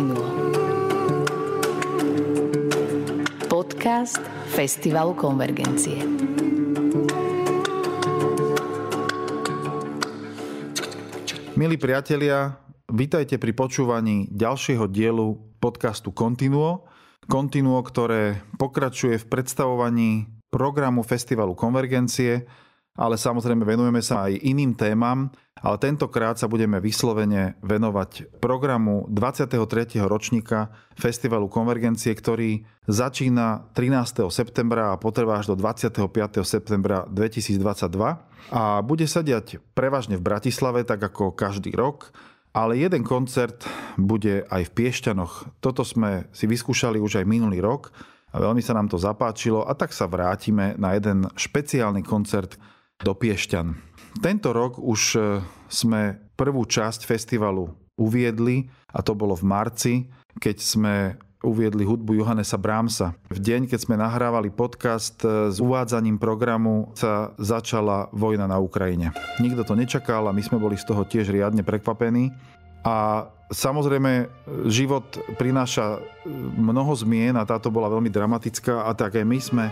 Continuo. Podcast Festivalu Konvergencie. Milí priatelia, vítajte pri počúvaní ďalšieho dielu podcastu Continuo. Continuo, ktoré pokračuje v predstavovaní programu Festivalu Konvergencie, ale samozrejme venujeme sa aj iným témam, ale tentokrát sa budeme vyslovene venovať programu 23. ročníka Festivalu Konvergencie, ktorý začína 13. septembra a potrvá až do 25. septembra 2022 a bude sa diať prevažne v Bratislave, tak ako každý rok, ale jeden koncert bude aj v Piešťanoch. Toto sme si vyskúšali už aj minulý rok a veľmi sa nám to zapáčilo a tak sa vrátime na jeden špeciálny koncert do Piešťan. Tento rok už e, sme prvú časť festivalu uviedli a to bolo v marci, keď sme uviedli hudbu Johannesa Brahmsa. V deň, keď sme nahrávali podcast e, s uvádzaním programu, sa začala vojna na Ukrajine. Nikto to nečakal a my sme boli z toho tiež riadne prekvapení. A samozrejme, život prináša mnoho zmien a táto bola veľmi dramatická. A tak aj my sme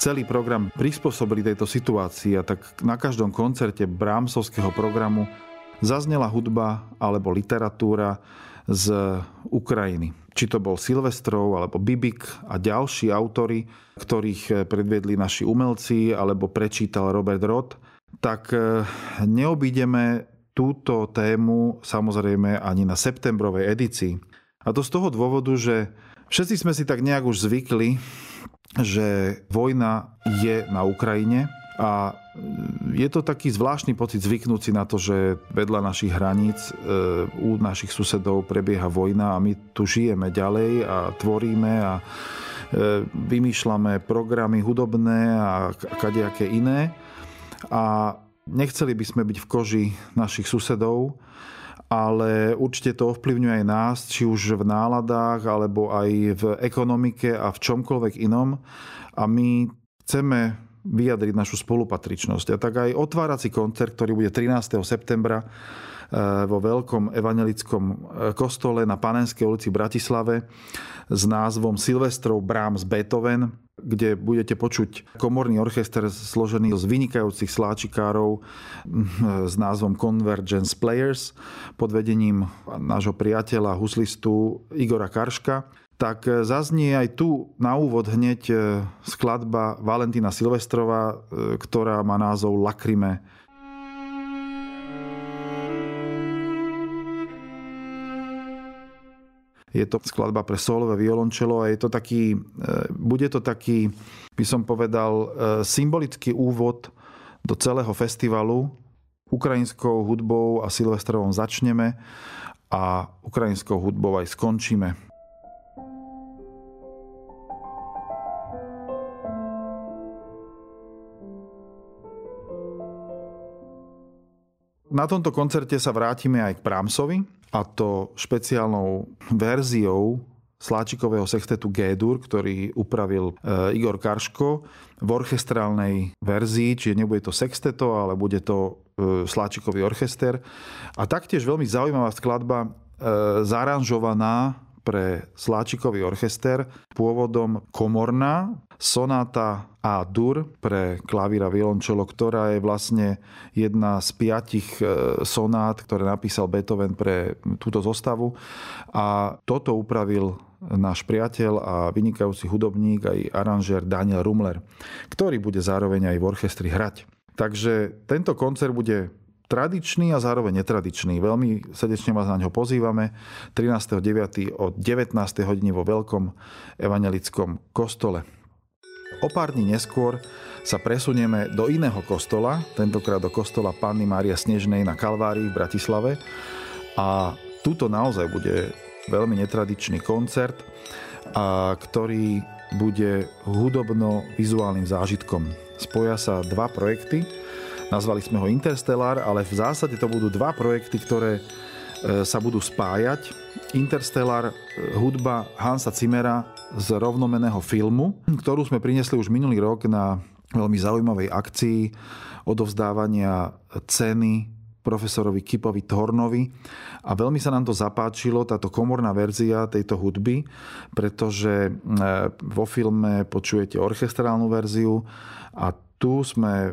celý program prispôsobili tejto situácii. A tak na každom koncerte Brámsovského programu zaznela hudba alebo literatúra z Ukrajiny. Či to bol Silvestrov alebo Bibik a ďalší autory, ktorých predviedli naši umelci alebo prečítal Robert Roth, tak eh, neobídeme túto tému samozrejme ani na septembrovej edícii. A to z toho dôvodu, že všetci sme si tak nejak už zvykli, že vojna je na Ukrajine a je to taký zvláštny pocit zvyknúť si na to, že vedľa našich hraníc e, u našich susedov prebieha vojna a my tu žijeme ďalej a tvoríme a e, vymýšľame programy hudobné a kadejaké iné. A Nechceli by sme byť v koži našich susedov, ale určite to ovplyvňuje aj nás, či už v náladách, alebo aj v ekonomike a v čomkoľvek inom. A my chceme vyjadriť našu spolupatričnosť. A tak aj otvárací koncert, ktorý bude 13. septembra eh, vo veľkom evangelickom eh, kostole na Panenskej ulici v Bratislave s názvom Silvestrov Brahms Beethoven kde budete počuť komorný orchester zložený z vynikajúcich sláčikárov s názvom Convergence Players pod vedením nášho priateľa, huslistu Igora Karška. Tak zaznie aj tu na úvod hneď skladba Valentína Silvestrova, e, ktorá má názov Lakrime Je to skladba pre solové violončelo a je to taký, e, bude to taký, by som povedal, e, symbolický úvod do celého festivalu. Ukrajinskou hudbou a Silvestrovom začneme a ukrajinskou hudbou aj skončíme. Na tomto koncerte sa vrátime aj k Prámsovi, a to špeciálnou verziou sláčikového sextetu G-dur, ktorý upravil e, Igor Karško v orchestrálnej verzii, čiže nebude to sexteto, ale bude to e, sláčikový orchester. A taktiež veľmi zaujímavá skladba, e, zaranžovaná pre sláčikový orchester, pôvodom komorná, sonáta a dur pre klavír a violončelo, ktorá je vlastne jedna z piatich e, sonát, ktoré napísal Beethoven pre túto zostavu. A toto upravil náš priateľ a vynikajúci hudobník aj aranžér Daniel Rumler, ktorý bude zároveň aj v orchestri hrať. Takže tento koncert bude tradičný a zároveň netradičný. Veľmi srdečne vás na ňo pozývame 13.9. o 19. hodine vo Veľkom evangelickom kostole. O pár dní neskôr sa presunieme do iného kostola, tentokrát do kostola Panny Mária Snežnej na Kalvárii v Bratislave. A tuto naozaj bude veľmi netradičný koncert, a ktorý bude hudobno-vizuálnym zážitkom. Spoja sa dva projekty, Nazvali sme ho Interstellar, ale v zásade to budú dva projekty, ktoré e, sa budú spájať. Interstellar, e, hudba Hansa Zimmera z rovnomeného filmu, ktorú sme priniesli už minulý rok na veľmi zaujímavej akcii odovzdávania ceny profesorovi Kipovi Tornovi a veľmi sa nám to zapáčilo, táto komorná verzia tejto hudby, pretože vo filme počujete orchestrálnu verziu a tu sme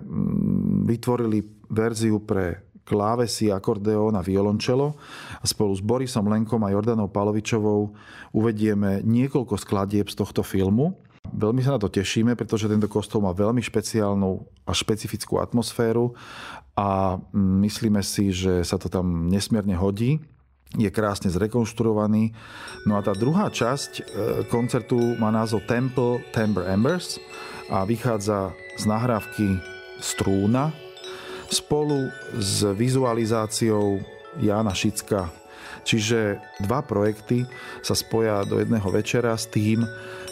vytvorili verziu pre klávesy, akordeón a violončelo a spolu s Borisom Lenkom a Jordanou Palovičovou uvedieme niekoľko skladieb z tohto filmu. Veľmi sa na to tešíme, pretože tento kostol má veľmi špeciálnu a špecifickú atmosféru a myslíme si, že sa to tam nesmierne hodí je krásne zrekonštruovaný. No a tá druhá časť e, koncertu má názov Temple Timbre Embers a vychádza z nahrávky Strúna, spolu s vizualizáciou Jána Šicka. Čiže dva projekty sa spoja do jedného večera s tým,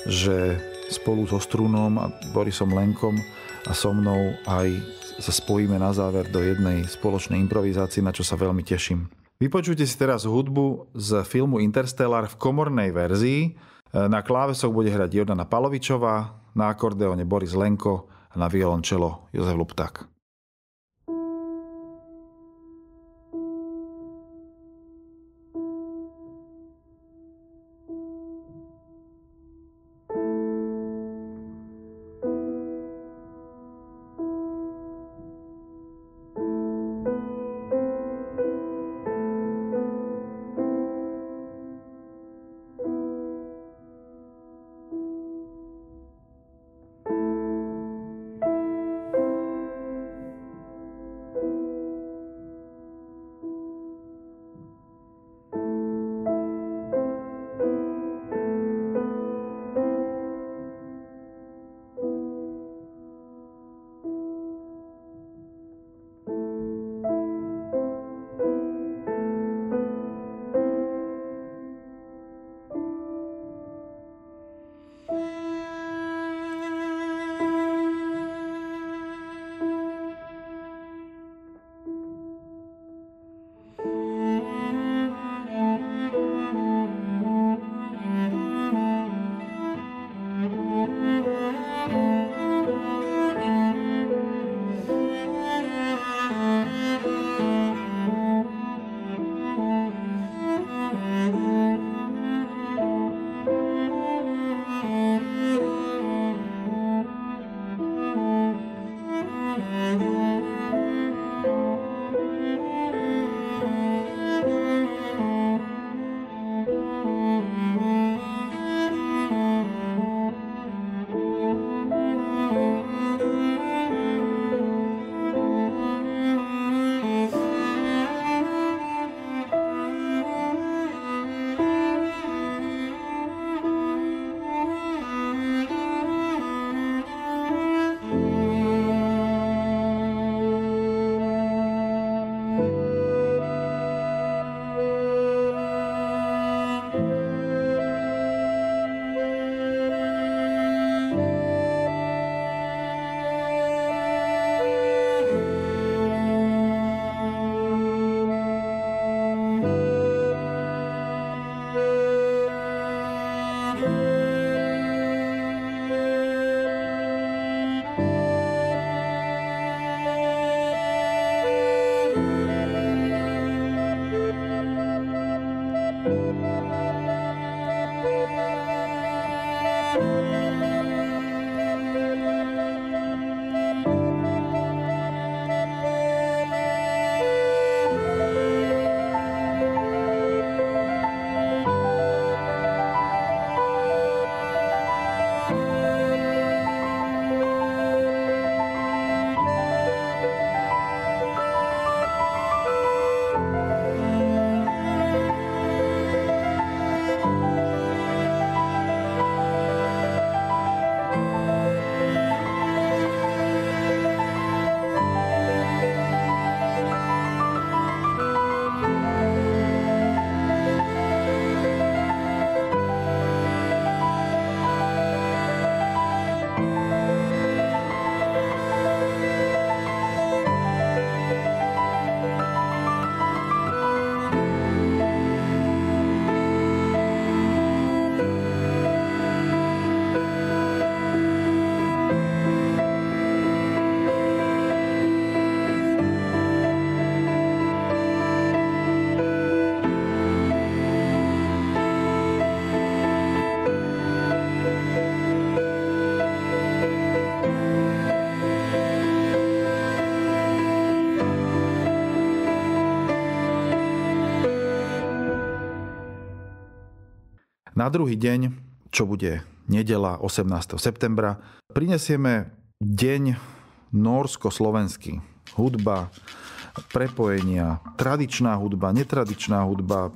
že spolu so Strunom a Borisom Lenkom a so mnou aj sa spojíme na záver do jednej spoločnej improvizácie, na čo sa veľmi teším. Vypočujte si teraz hudbu z filmu Interstellar v komornej verzii. Na klávesoch bude hrať Jordana Palovičová, na akordeóne Boris Lenko a na violončelo Jozef Lupták. Na druhý deň, čo bude nedela 18. septembra, prinesieme deň norsko-slovenský. Hudba, prepojenia, tradičná hudba, netradičná hudba,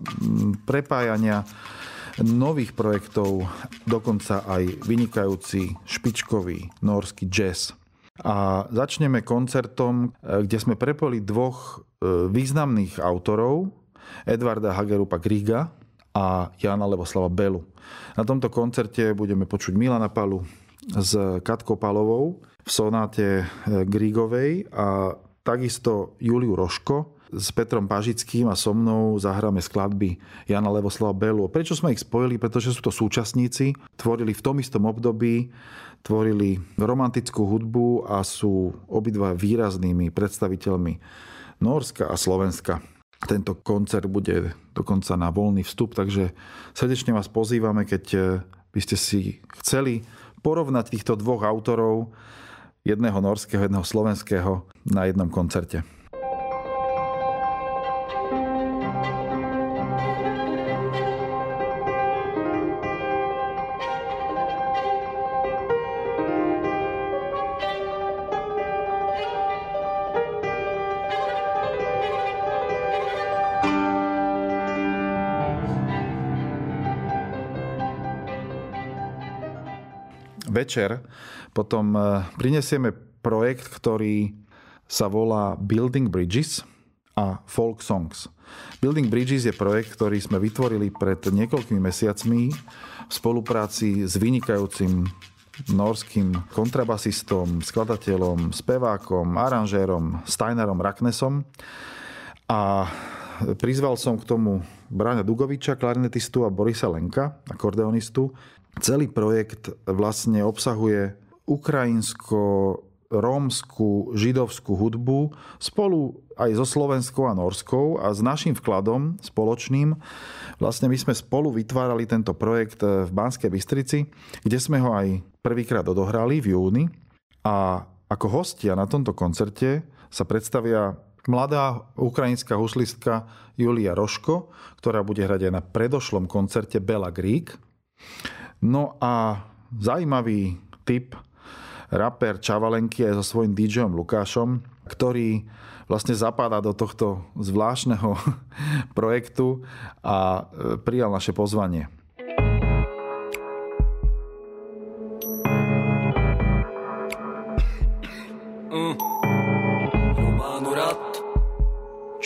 prepájania nových projektov, dokonca aj vynikajúci špičkový norský jazz. A začneme koncertom, kde sme prepojili dvoch e, významných autorov, Edvarda Hagerupa Griga a Jana Levoslava Belu. Na tomto koncerte budeme počuť Milana Palu s Katkou Palovou v sonáte e, Grigovej a takisto Juliu Roško s Petrom Pažickým a so mnou zahráme skladby Jana Levoslava Belu. Prečo sme ich spojili? Pretože sú to súčasníci, tvorili v tom istom období, tvorili romantickú hudbu a sú obidva výraznými predstaviteľmi Norska a Slovenska. Tento koncert bude dokonca na voľný vstup, takže srdečne vás pozývame, keď eh, by ste si chceli porovnať týchto dvoch autorov, jedného norského, jedného slovenského, na jednom koncerte. Večer potom e, prinesieme projekt, ktorý sa volá Building Bridges a Folk Songs. Building Bridges je projekt, ktorý sme vytvorili pred niekoľkými mesiacmi v spolupráci s vynikajúcim norským kontrabasistom, skladateľom, spevákom, aranžérom Steinerom Raknesom. A prizval som k tomu Bráňa Dugoviča, klarinetistu a Borisa Lenka, akordeonistu, Celý projekt vlastne obsahuje ukrajinsko rómsku, židovskú hudbu spolu aj so slovenskou a norskou a s našim vkladom spoločným. Vlastne my sme spolu vytvárali tento projekt v Banskej Bystrici, kde sme ho aj prvýkrát odohrali v júni a ako hostia na tomto koncerte sa predstavia mladá ukrajinská huslistka Julia Roško, ktorá bude hrať aj na predošlom koncerte Bela Greek. No a zaujímavý typ, rapper Čavalenky aj so svojím DJom Lukášom, ktorý vlastne zapadá do tohto zvláštneho projektu a e, prijal naše pozvanie. Mm.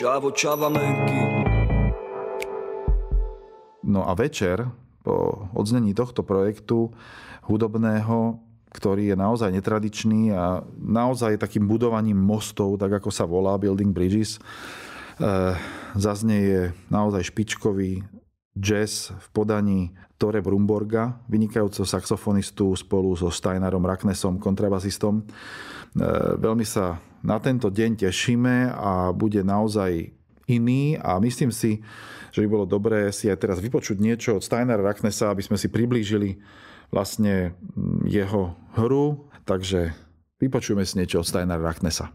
Čavo, No a večer po odznení tohto projektu hudobného, ktorý je naozaj netradičný a naozaj takým budovaním mostov, tak ako sa volá Building Bridges, e, zaznieje naozaj špičkový jazz v podaní Tore Brumborga, vynikajúceho saxofonistu spolu so Steinerom Raknesom, kontrabasistom. E, veľmi sa na tento deň tešíme a bude naozaj iný a myslím si, že by bolo dobré si aj teraz vypočuť niečo od Steinera Raknesa, aby sme si priblížili vlastne mm, jeho hru. Takže vypočujeme si niečo od Steinera Raknesa.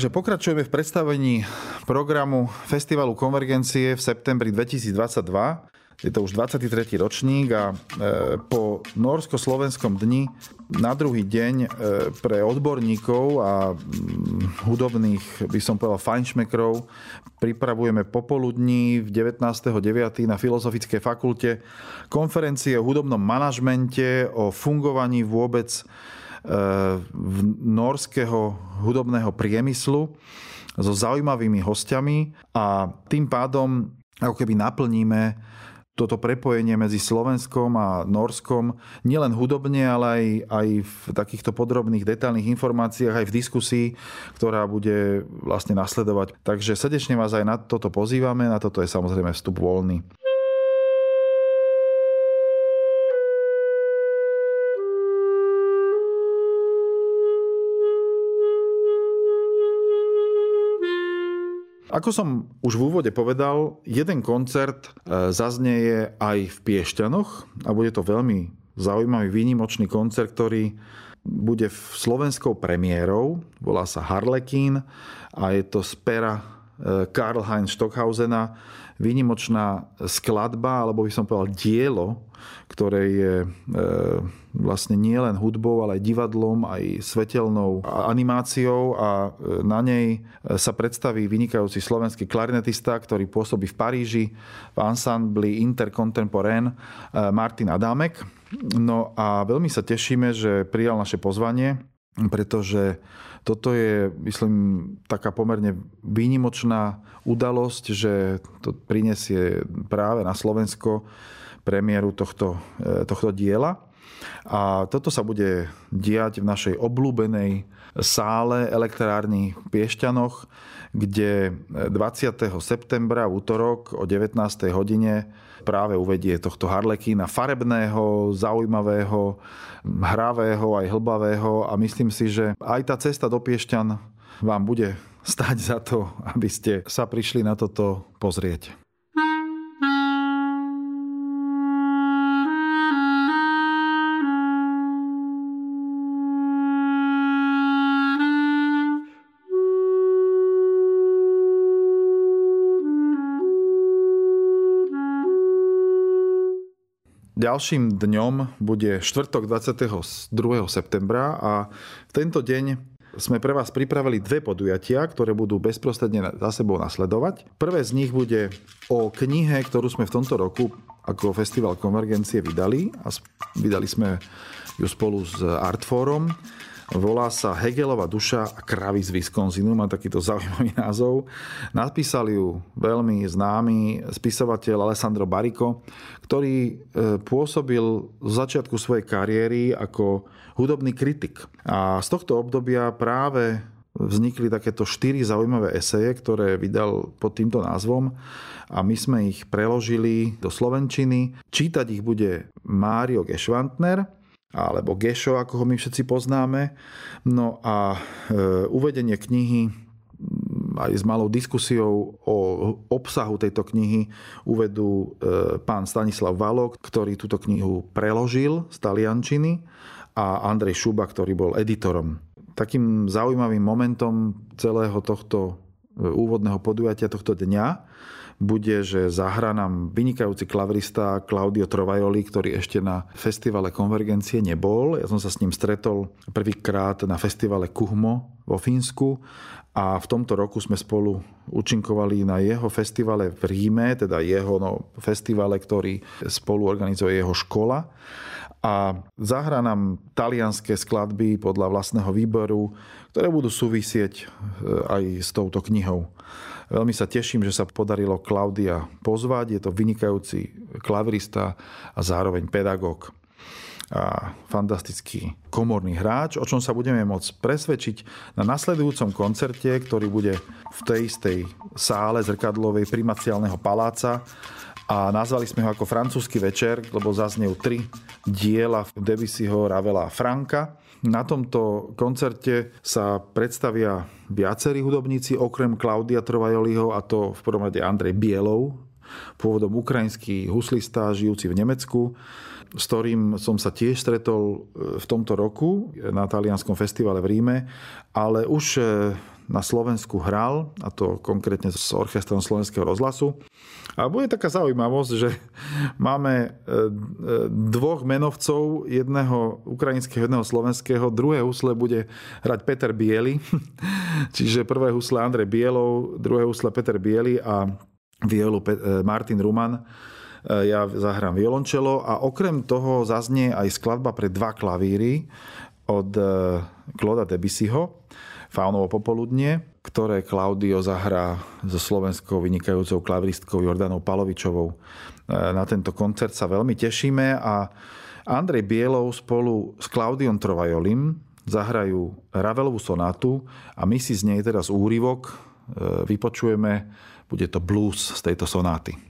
Takže pokračujeme v predstavení programu Festivalu Konvergencie v septembri 2022. Je to už 23. ročník a e, po norsko-slovenskom dni na druhý deň e, pre odborníkov a mm, hudobných, by som povedal, fajnšmekrov pripravujeme popoludní v 19.9. na Filozofickej fakulte konferencie o hudobnom manažmente, o fungovaní vôbec norského hudobného priemyslu so zaujímavými hostiami a tým pádom ako keby naplníme toto prepojenie medzi Slovenskom a Norskom nielen hudobne, ale aj, aj v takýchto podrobných detailných informáciách, aj v diskusii, ktorá bude vlastne nasledovať. Takže srdečne vás aj na toto pozývame, na toto je samozrejme vstup voľný. Ako som už v úvode povedal, jeden koncert e, zaznieje aj v Piešťanoch a bude to veľmi zaujímavý, výnimočný koncert, ktorý bude v slovenskou premiérou, volá sa Harlekin a je to z pera e, Karl Heinz Stockhausena, výnimočná skladba, alebo by som povedal dielo, ktoré je e, vlastne nie len hudbou, ale aj divadlom, aj svetelnou animáciou a e, na nej e, sa predstaví vynikajúci slovenský klarinetista, ktorý pôsobí v Paríži v ansambli Intercontemporain Martin Adámek. No a veľmi sa tešíme, že prijal naše pozvanie, pretože toto je, myslím, taká pomerne výnimočná udalosť, že to prinesie práve na Slovensko premiéru tohto, e, tohto diela. A toto sa bude diať v našej obľúbenej sále elektrárny v Piešťanoch, kde 20. septembra v útorok o 19. hodine práve uvedie tohto harlekína farebného, zaujímavého, hravého aj hlbavého a myslím si, že aj tá cesta do Piešťan vám bude stať za to, aby ste sa prišli na toto pozrieť. Ďalším dňom bude štvrtok 22. septembra a v tento deň sme pre vás pripravili dve podujatia, ktoré budú bezprostredne za sebou nasledovať. Prvé z nich bude o knihe, ktorú sme v tomto roku ako Festival Konvergencie vydali a vydali sme ju spolu s Artforum Volá sa Hegelova duša a kravy z Wisconsinu, má takýto zaujímavý názov. Napísal ju veľmi známy spisovateľ Alessandro Bariko, ktorý e, pôsobil z začiatku svojej kariéry ako hudobný kritik. A z tohto obdobia práve vznikli takéto štyri zaujímavé eseje, ktoré vydal pod týmto názvom a my sme ich preložili do Slovenčiny. Čítať ich bude Mário Gešvantner, alebo Gešo, ako ho my všetci poznáme. No a e, uvedenie knihy aj s malou diskusiou o obsahu tejto knihy uvedú e, pán Stanislav Valok, ktorý túto knihu preložil z taliančiny a Andrej Šuba, ktorý bol editorom. Takým zaujímavým momentom celého tohto e, úvodného podujatia tohto dňa bude, že zahra nám vynikajúci klavrista Claudio Trovajoli, ktorý ešte na festivale Konvergencie nebol. Ja som sa s ním stretol prvýkrát na festivale Kuhmo vo Fínsku a v tomto roku sme spolu účinkovali na jeho festivale v Ríme, teda jeho no, festivale, ktorý spolu organizuje jeho škola a zahra nám talianské skladby podľa vlastného výboru, ktoré budú súvisieť e, aj s touto knihou. Veľmi sa teším, že sa podarilo Klaudia pozvať. Je to vynikajúci klavirista a zároveň pedagóg a fantastický komorný hráč, o čom sa budeme môcť presvedčiť na nasledujúcom koncerte, ktorý bude v tej istej sále zrkadlovej primaciálneho paláca a nazvali sme ho ako francúzsky večer, lebo zaznejú tri diela Debussyho, Ravela a Franka. Na tomto koncerte sa predstavia viacerí hudobníci, okrem Klaudia Trovajoliho, a to v prvom rade Andrej Bielov, pôvodom ukrajinský huslista žijúci v Nemecku, s ktorým som sa tiež stretol e, v tomto roku na talianskom festivale v Ríme, ale už e, na Slovensku hral, a to konkrétne s orchestrom Slovenského rozhlasu. A bude taká zaujímavosť, že máme e, dvoch menovcov, jedného ukrajinského, jedného slovenského. Druhé husle bude hrať Peter Bieli, čiže prvé husle Andrej Bielov, druhé husle Peter Bieli a violu Martin Ruman E, ja zahrám violončelo a okrem toho zaznie aj skladba pre dva klavíry od Kloda e, Debussyho, Faunovo popoludnie, ktoré Klaudio zahrá so slovenskou vynikajúcou klaviristkou Jordanou Palovičovou. E, na tento koncert sa veľmi tešíme a Andrej Bielov spolu s Klaudiom Trovajolim zahrajú Ravelovú sonátu a my si z nej teraz úryvok vypočujeme. Bude to blues z tejto sonáty.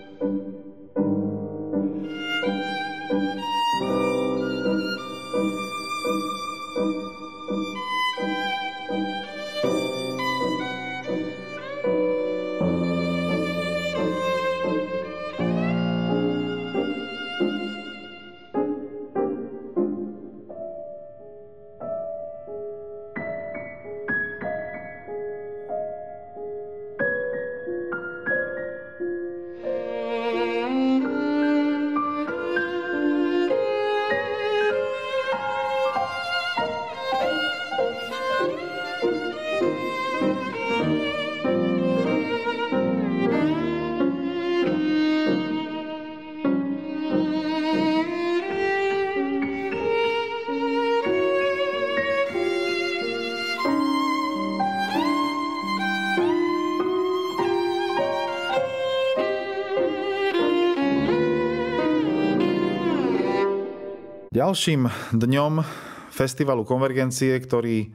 Ďalším dňom festivalu Konvergencie, ktorý e,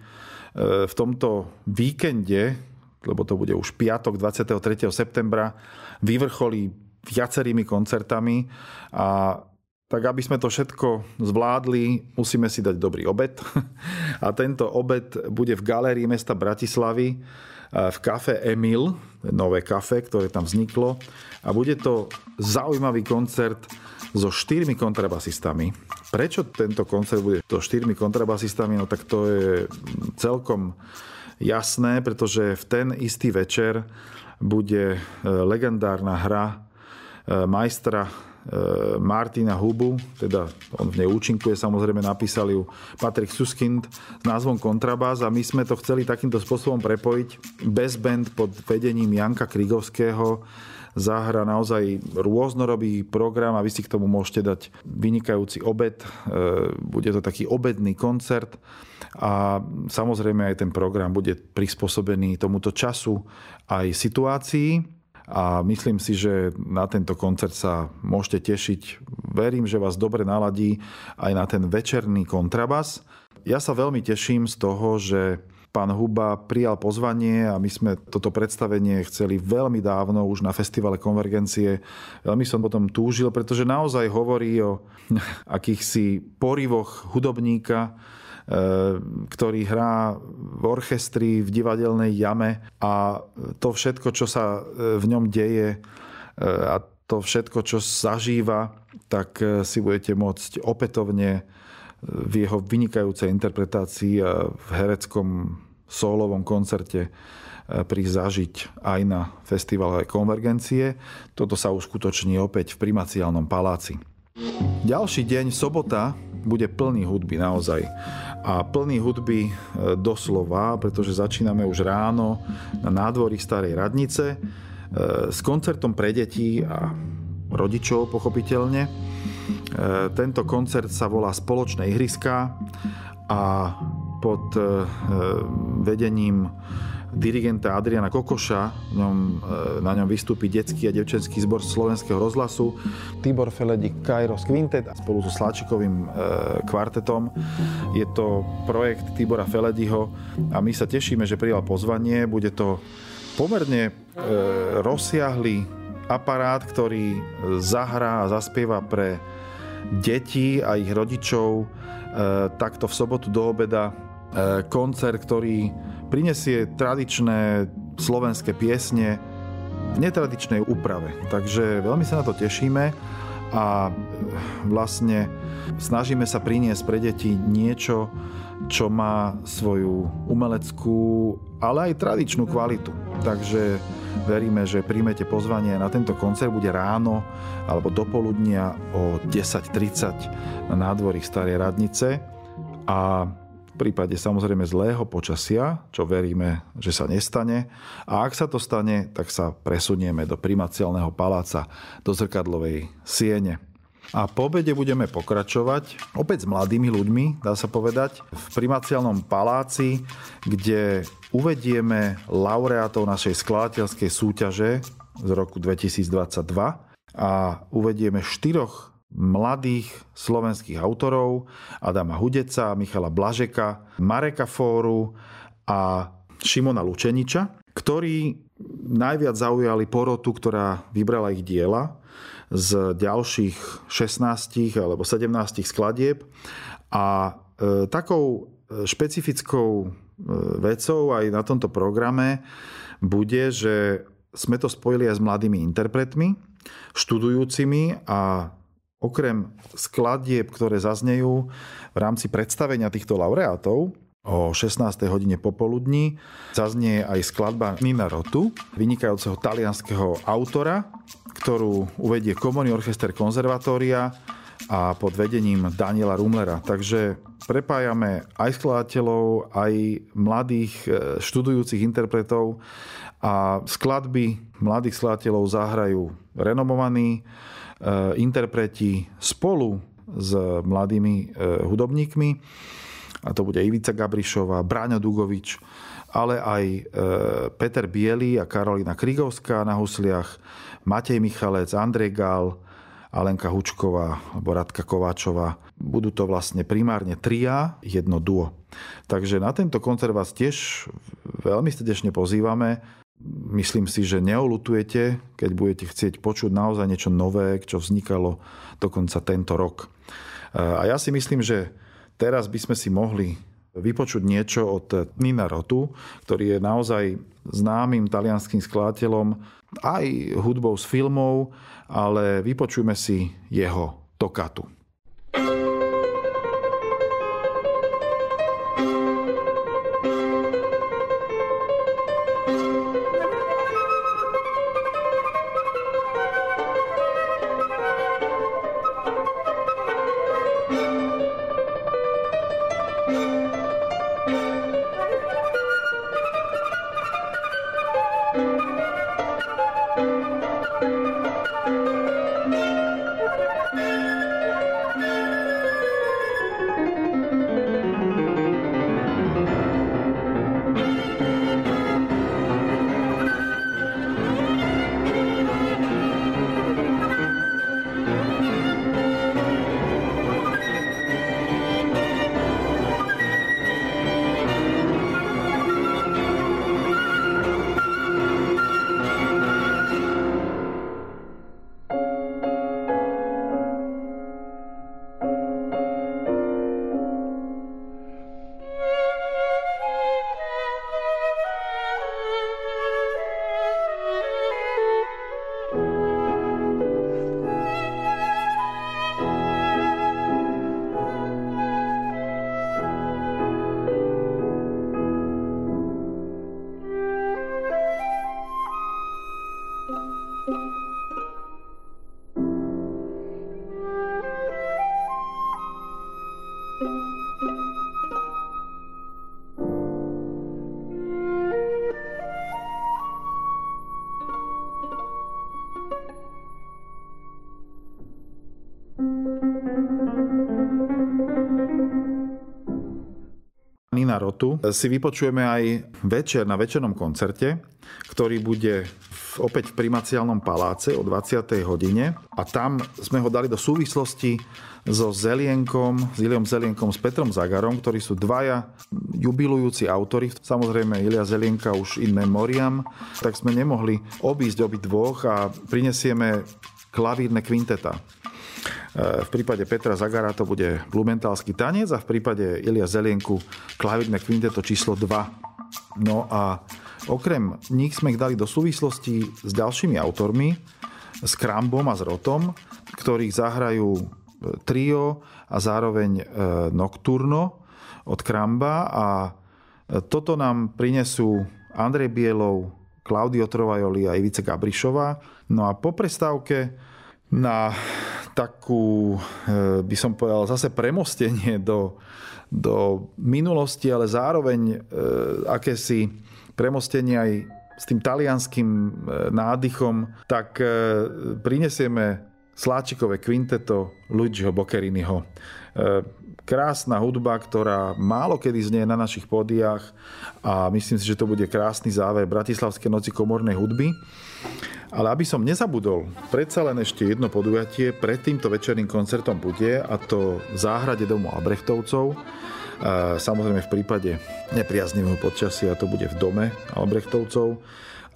v tomto víkende, lebo to bude už piatok 23. septembra, vyvrcholí viacerými koncertami a tak aby sme to všetko zvládli, musíme si dať dobrý obed. A tento obed bude v galérii mesta Bratislavy v kafe Emil, nové kafe, ktoré tam vzniklo. A bude to zaujímavý koncert so štyrmi kontrabasistami. Prečo tento koncert bude so štyrmi kontrabasistami? No tak to je celkom jasné, pretože v ten istý večer bude e, legendárna hra e, majstra Martina Hubu, teda on v nej účinkuje, samozrejme napísal ju Patrik Suskind s názvom Kontrabás a my sme to chceli takýmto spôsobom prepojiť. Bez band pod vedením Janka Krigovského, zahra naozaj rôznorodý program a vy si k tomu môžete dať vynikajúci obed. E, bude to taký obedný koncert a samozrejme aj ten program bude prispôsobený tomuto času aj situácii a myslím si, že na tento koncert sa môžete tešiť. Verím, že vás dobre naladí aj na ten večerný kontrabas. Ja sa veľmi teším z toho, že pán Huba prijal pozvanie a my sme toto predstavenie chceli veľmi dávno už na festivale Konvergencie. Veľmi som potom túžil, pretože naozaj hovorí o akýchsi porivoch hudobníka, ktorý hrá v orchestri, v divadelnej jame a to všetko, čo sa v ňom deje a to všetko, čo zažíva, tak si budete môcť opätovne v jeho vynikajúcej interpretácii a v hereckom solovom koncerte prísť zažiť aj na festivale konvergencie. Toto sa uskutoční opäť v primaciálnom paláci. Ďalší deň, sobota, bude plný hudby naozaj. A plný hudby e, doslova, pretože začíname už ráno na nádvorí Starej radnice e, s koncertom pre deti a rodičov pochopiteľne. E, tento koncert sa volá Spoločné ihriska a pod vedením dirigenta Adriana Kokoša, ňom, e, na ňom vystúpi detský a devčenský zbor slovenského rozhlasu, Tibor Feledi Kairos Quintet spolu so Sláčikovým e, kvartetom. Je to projekt Tibora Felediho a my sa tešíme, že prijal pozvanie. Bude to pomerne e, rozsiahly aparát, ktorý zahrá a zaspieva pre deti a ich rodičov takto v sobotu do obeda koncert, ktorý prinesie tradičné slovenské piesne v netradičnej úprave. Takže veľmi sa na to tešíme a vlastne snažíme sa priniesť pre deti niečo, čo má svoju umeleckú, ale aj tradičnú kvalitu. Takže veríme, že príjmete pozvanie na tento koncert. Bude ráno alebo do poludnia o 10.30 na nádvorí Starej radnice. A prípade samozrejme zlého počasia, čo veríme, že sa nestane. A ak sa to stane, tak sa presunieme do primaciálneho paláca, do zrkadlovej siene. A po obede budeme pokračovať opäť s mladými ľuďmi, dá sa povedať, v primaciálnom paláci, kde uvedieme laureátov našej skladateľskej súťaže z roku 2022 a uvedieme štyroch mladých slovenských autorov Adama Hudeca, Michala Blažeka, Mareka Fóru a Šimona Lučeniča, ktorí najviac zaujali porotu, ktorá vybrala ich diela z ďalších 16 alebo 17 skladieb. A e, takou špecifickou e, vecou aj na tomto programe bude, že sme to spojili aj s mladými interpretmi, študujúcimi a Okrem skladieb, ktoré zaznejú v rámci predstavenia týchto laureátov, o 16. hodine popoludní zaznie aj skladba Nina Rotu, vynikajúceho talianského autora, ktorú uvedie Komorný orchester konzervatória a pod vedením Daniela Rumlera. Takže prepájame aj skladateľov, aj mladých e, študujúcich interpretov a skladby mladých skladateľov zahrajú renomovaní interpreti spolu s mladými eh, hudobníkmi. A to bude Ivica Gabrišová, Bráňa Dugovič, ale aj eh, Peter Bielý a Karolina Krigovská na husliach, Matej Michalec, Andrej Gál, Alenka Hučková alebo Radka Kováčová. Budú to vlastne primárne tria, jedno duo. Takže na tento koncert vás tiež veľmi srdečne pozývame myslím si, že neolutujete, keď budete chcieť počuť naozaj niečo nové, čo vznikalo dokonca tento rok. A ja si myslím, že teraz by sme si mohli vypočuť niečo od Nina Rotu, ktorý je naozaj známym talianským skladateľom aj hudbou z filmov, ale vypočujme si jeho tokatu. Rotu si vypočujeme aj večer na večernom koncerte, ktorý bude opäť v primaciálnom paláce o 20. hodine a tam sme ho dali do súvislosti so Zelienkom, s Iliom Zelienkom, s Petrom Zagarom, ktorí sú dvaja jubilujúci autory. Samozrejme Ilia Zelienka už in memoriam, tak sme nemohli obísť obi dvoch a prinesieme klavírne kvinteta. V prípade Petra Zagara to bude Blumentalský tanec a v prípade Ilia Zelienku klavírne kvinteto číslo 2. No a okrem nich sme ich dali do súvislosti s ďalšími autormi, s Krambom a s Rotom, ktorých zahrajú trio a zároveň e, Nocturno od Kramba a e, toto nám prinesú Andrej Bielov, Claudio Trovajoli a Ivice Gabrišová. No a po prestávke na takú, e, by som povedal, zase premostenie do, do minulosti, ale zároveň akési premostenie aj s tým talianským nádychom, tak prinesieme Sláčikové kvinteto Luigiho Boccheriniho. Krásna hudba, ktorá málo kedy znie na našich pódiách a myslím si, že to bude krásny záver Bratislavskej noci komornej hudby. Ale aby som nezabudol, predsa len ešte jedno podujatie pred týmto večerným koncertom bude a to v záhrade domu Albrechtovcov. Samozrejme v prípade nepriaznivého počasia to bude v dome Albrechtovcov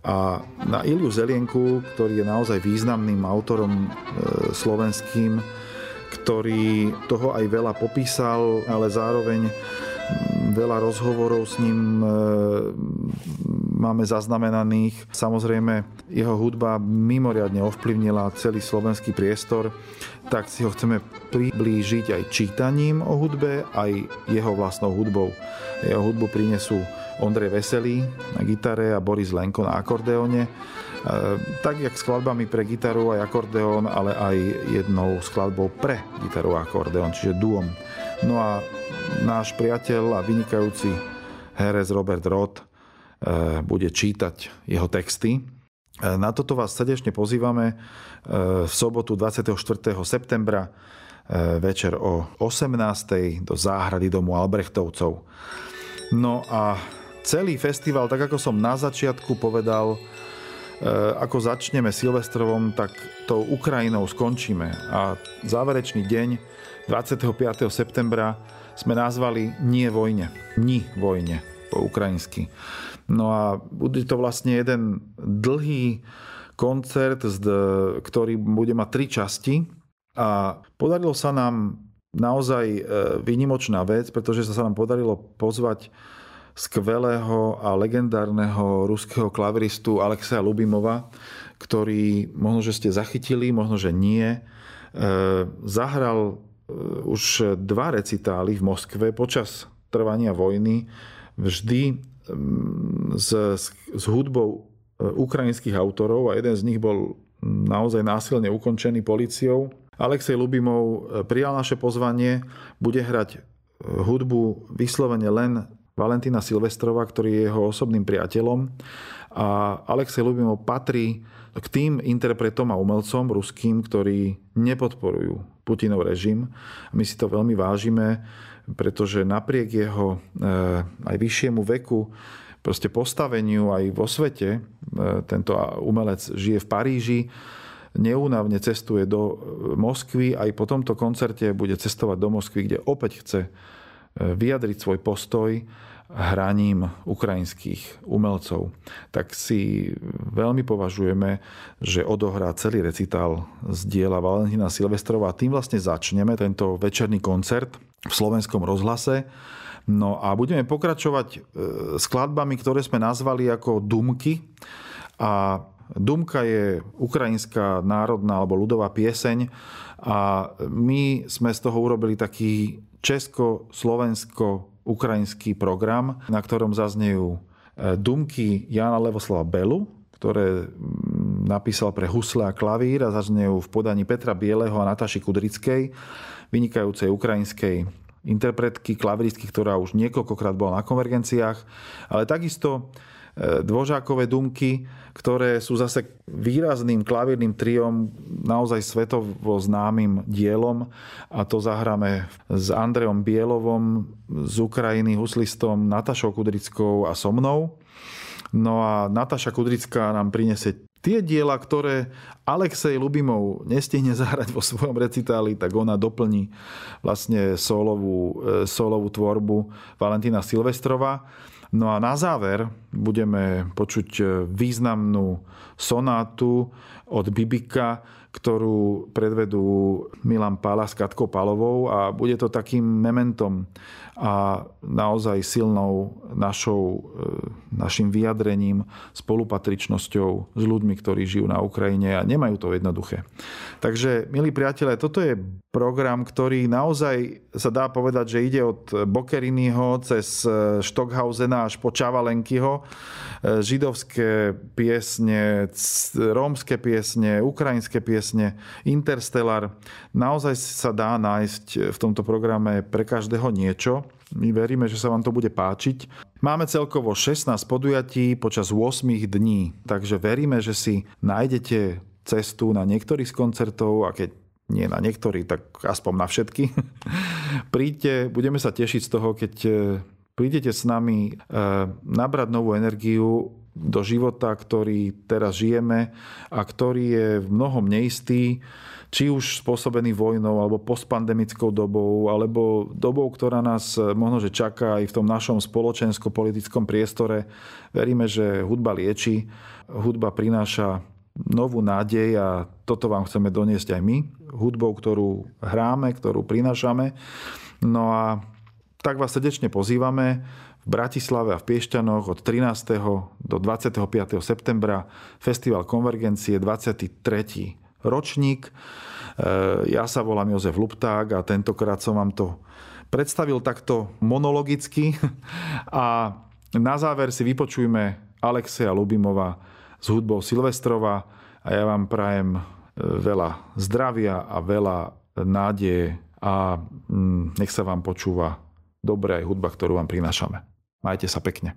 a na Iliu Zelienku, ktorý je naozaj významným autorom e, slovenským, ktorý toho aj veľa popísal, ale zároveň veľa rozhovorov s ním e, máme zaznamenaných. Samozrejme, jeho hudba mimoriadne ovplyvnila celý slovenský priestor, tak si ho chceme priblížiť aj čítaním o hudbe, aj jeho vlastnou hudbou. Jeho hudbu prinesú Ondrej Veselý na gitare a Boris Lenko na akordeóne. E, tak jak skladbami pre gitaru aj akordeón, ale aj jednou skladbou pre gitaru a akordeón, čiže duom. No a náš priateľ a vynikajúci herec Robert Roth bude čítať jeho texty. E, na toto vás srdečne pozývame v sobotu 24. septembra večer o 18. do záhrady domu Albrechtovcov. No a celý festival, tak ako som na začiatku povedal, ako začneme Silvestrovom, tak tou Ukrajinou skončíme. A záverečný deň 25. septembra sme nazvali Nie vojne. Ni vojne po ukrajinsky. No a bude to vlastne jeden dlhý koncert, ktorý bude mať tri časti. A podarilo sa nám naozaj e, výnimočná vec, pretože sa nám podarilo pozvať skvelého a legendárneho ruského klaveristu Alexeja Lubimova, ktorý možno, že ste zachytili, možno, že nie. E, zahral e, už dva recitály v Moskve počas trvania vojny vždy s, s hudbou e, ukrajinských autorov a jeden z nich bol naozaj násilne ukončený policiou. Alexej Lubimov prijal naše pozvanie, bude hrať hudbu vyslovene len Valentína Silvestrova, ktorý je jeho osobným priateľom. A Alexej Lubimov patrí k tým interpretom a umelcom ruským, ktorí nepodporujú Putinov režim. My si to veľmi vážime, pretože napriek jeho eh, aj vyššiemu veku, proste postaveniu aj vo svete, eh, tento umelec žije v Paríži, neúnavne cestuje do Moskvy, aj po tomto koncerte bude cestovať do Moskvy, kde opäť chce eh, vyjadriť svoj postoj hraním ukrajinských umelcov, tak si veľmi považujeme, že odohrá celý recitál z diela Valentína Silvestrova tým vlastne začneme tento večerný koncert v slovenskom rozhlase. No a budeme pokračovať e, skladbami, ktoré sme nazvali ako Dumky. A Dumka je ukrajinská národná alebo ľudová pieseň a my sme z toho urobili taký česko-slovensko ukrajinský program, na ktorom zaznejú e, dumky Jana Levoslava Belu, ktoré napísal pre husle a klavír a zaznejú v podaní Petra Bieleho a Nataši Kudrickej, vynikajúcej ukrajinskej interpretky, klaviristky, ktorá už niekoľkokrát bola na konvergenciách, ale takisto dvožákové dumky, ktoré sú zase výrazným klavírnym triom, naozaj svetovo známym dielom a to zahráme s Andreom Bielovom z Ukrajiny, huslistom Natašou Kudrickou a so mnou. No a Nataša Kudrická nám prinesie tie diela, ktoré Alexej Lubimov nestihne zahrať vo svojom recitáli, tak ona doplní vlastne solovú, e, solovú tvorbu Valentína Silvestrova. No a na záver budeme počuť e, významnú sonátu od Bibika, ktorú predvedú Milan Pála s Katkou Palovou a bude to takým mementom a naozaj silnou našou, e, našim vyjadrením, spolupatričnosťou s ľuďmi, ktorí žijú na Ukrajine a nemajú to jednoduché. Takže, milí priatelia, toto je program, ktorý naozaj sa dá povedať, že ide od Bokeriniho cez e, Stockhausena až po Čavalenkyho. E, židovské piesne, rómske piesne, ukrajinské piesne, Interstellar. Naozaj sa dá nájsť v tomto programe pre každého niečo. My veríme, že sa vám to bude páčiť. Máme celkovo 16 podujatí počas 8 dní, takže veríme, že si nájdete cestu na niektorý z koncertov a keď nie na niektorý, tak aspoň na všetky. Príďte, budeme sa tešiť z toho, keď e, prídete s nami e, nabrať novú energiu do života, ktorý teraz žijeme a ktorý je v mnohom neistý či už spôsobený vojnou, alebo postpandemickou dobou, alebo dobou, ktorá nás možno, že čaká aj v tom našom spoločensko-politickom priestore. Veríme, že hudba lieči, hudba prináša novú nádej a toto vám chceme doniesť aj my, hudbou, ktorú hráme, ktorú prinášame. No a tak vás srdečne pozývame v Bratislave a v Piešťanoch od 13. do 25. septembra Festival Konvergencie 23 ročník. E, ja sa volám Jozef Lupták a tentokrát som vám to predstavil takto monologicky. A na záver si vypočujme Alexeja Lubimova s hudbou Silvestrova a ja vám prajem e, veľa zdravia a veľa nádeje a mm, nech sa vám počúva dobrá aj hudba, ktorú vám prinášame. Majte sa pekne.